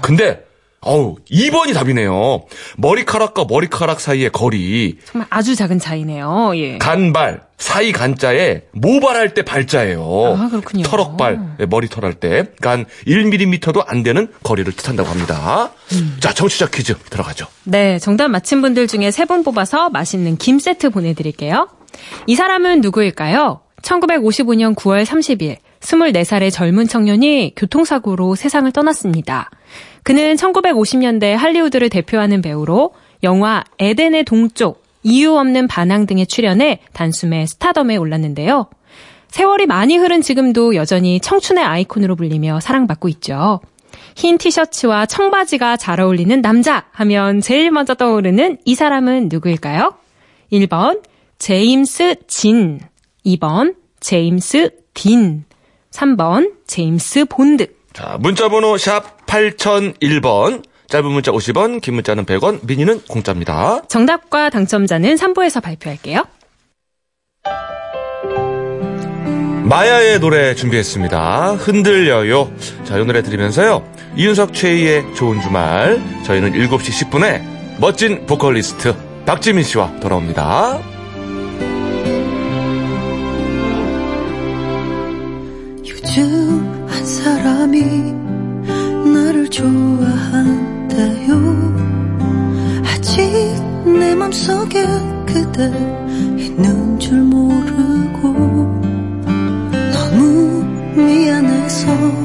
[SPEAKER 1] 근데, 어우, 2번이 답이네요. 머리카락과 머리카락 사이의 거리.
[SPEAKER 2] 정말 아주 작은 차이네요. 예.
[SPEAKER 1] 간발, 사이 간자에 모발할 때 발자예요.
[SPEAKER 2] 아, 그렇군요.
[SPEAKER 1] 털럭발, 예, 머리털 할 때. 그러니까 한 1mm도 안 되는 거리를 뜻한다고 합니다.
[SPEAKER 2] 음.
[SPEAKER 1] 자, 청취자 퀴즈 들어가죠.
[SPEAKER 2] 네, 정답 맞힌 분들 중에 세 분 뽑아서 맛있는 김 세트 보내드릴게요. 이 사람은 누구일까요? 1955년 9월 30일, 24살의 젊은 청년이 교통사고로 세상을 떠났습니다. 그는 1950년대 할리우드를 대표하는 배우로 영화 에덴의 동쪽, 이유 없는 반항 등에 출연해 단숨에 스타덤에 올랐는데요. 세월이 많이 흐른 지금도 여전히 청춘의 아이콘으로 불리며 사랑받고 있죠. 흰 티셔츠와 청바지가 잘 어울리는 남자 하면 제일 먼저 떠오르는 이 사람은 누구일까요? 1번 제임스 진, 2번 제임스 딘, 3번 제임스 본드.
[SPEAKER 1] 자, 문자 번호 샵 8001번. 짧은 문자 50원, 긴 문자는 100원, 미니는 공짜입니다.
[SPEAKER 2] 정답과 당첨자는 3부에서 발표할게요.
[SPEAKER 1] 마야의 노래 준비했습니다. 흔들려요. 자, 이 노래 들으면서요. 이윤석 최희의 좋은 주말. 저희는 7시 10분에 멋진 보컬리스트 박지민 씨와 돌아옵니다.
[SPEAKER 8] 좋아한다요. 아직 내 맘속에 그대 있는 줄 모르고 너무 미안해서